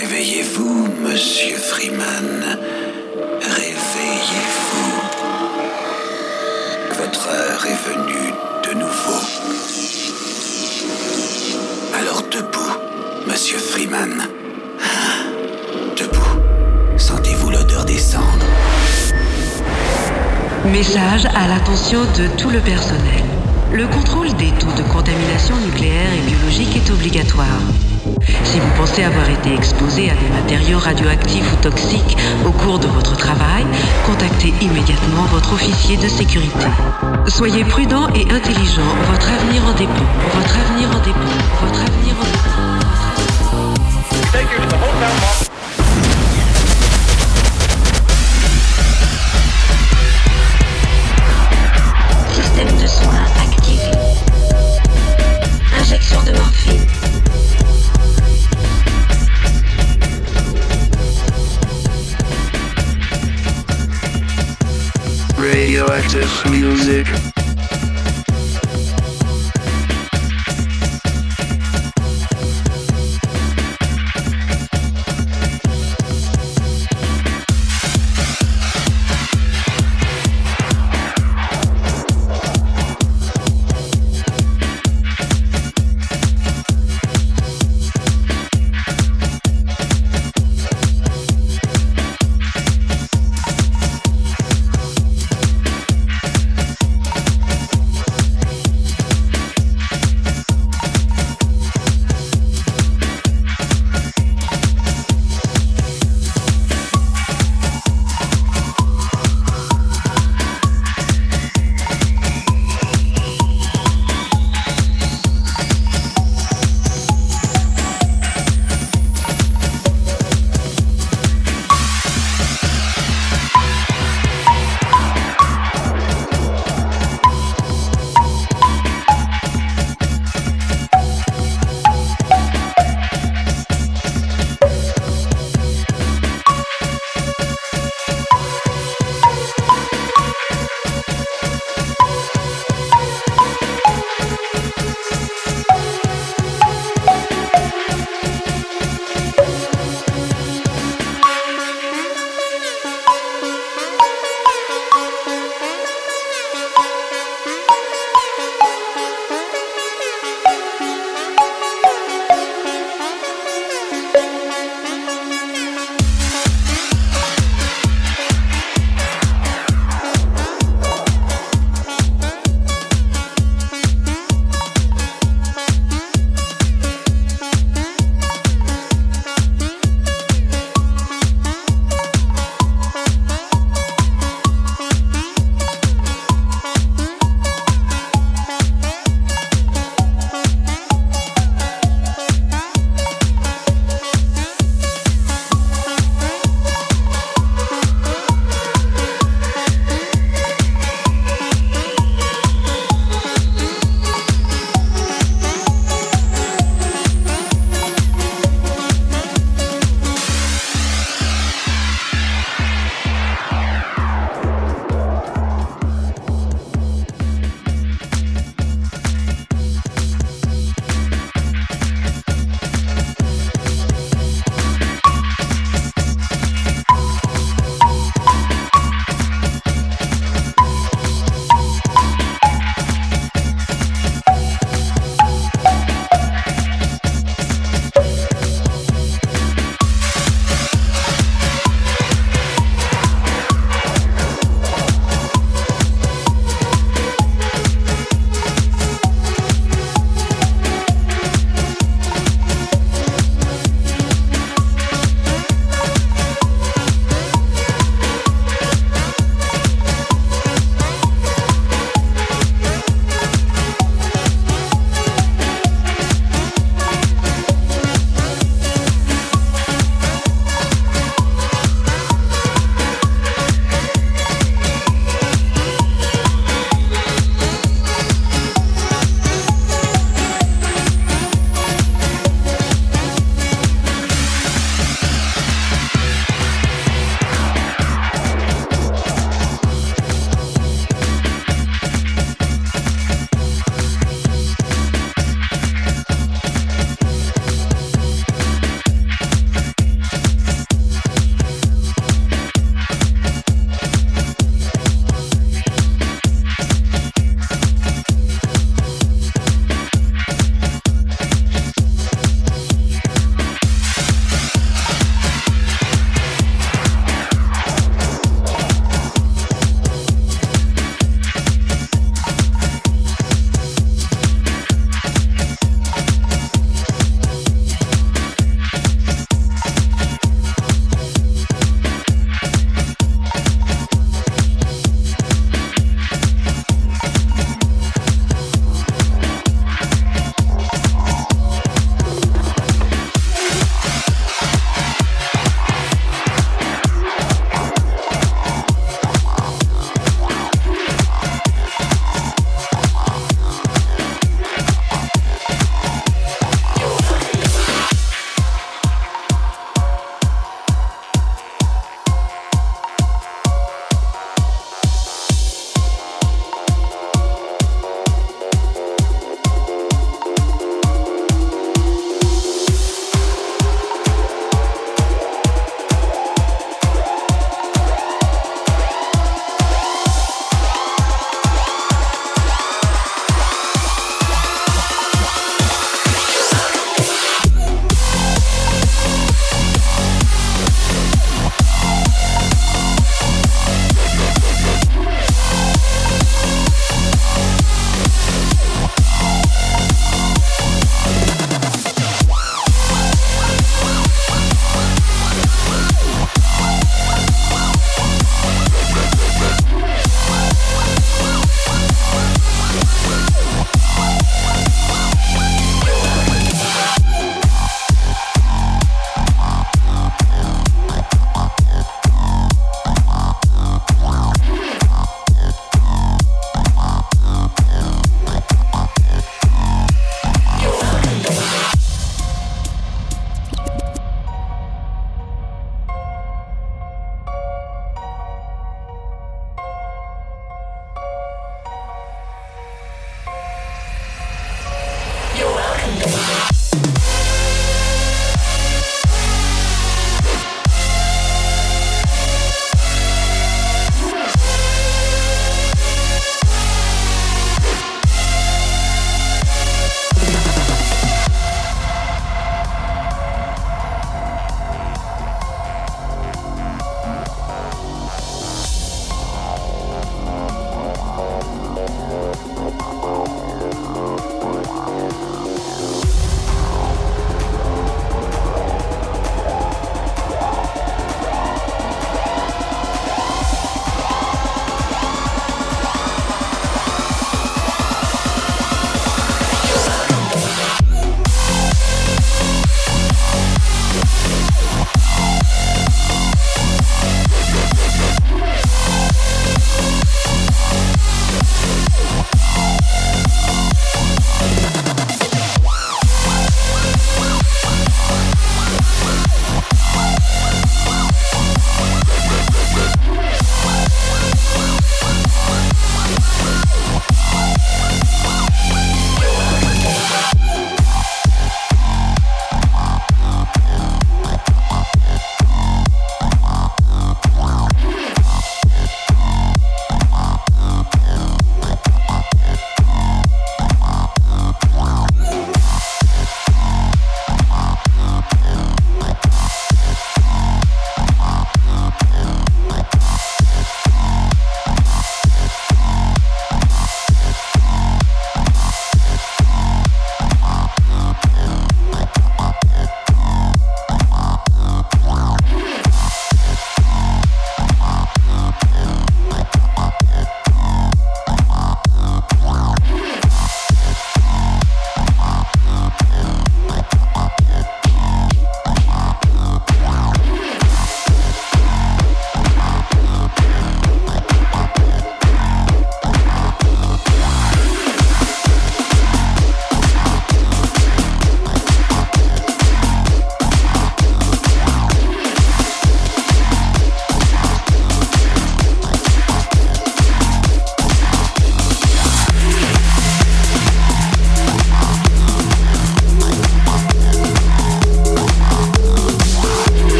Réveillez-vous, monsieur Freeman. Réveillez-vous. Votre heure est venue de nouveau. Alors debout, monsieur Freeman. Ah, Debout. Sentez-vous l'odeur des cendres? Message à l'attention de tout le personnel. Le contrôle des taux de contamination nucléaire et biologique est obligatoire. Si vous pensez avoir été exposé à des matériaux radioactifs ou toxiques au cours de votre travail, contactez immédiatement votre officier de sécurité. Soyez prudent et intelligent, votre avenir en dépend. Votre avenir en dépend. Votre avenir en dépend. this music.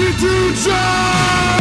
Infinity Drive!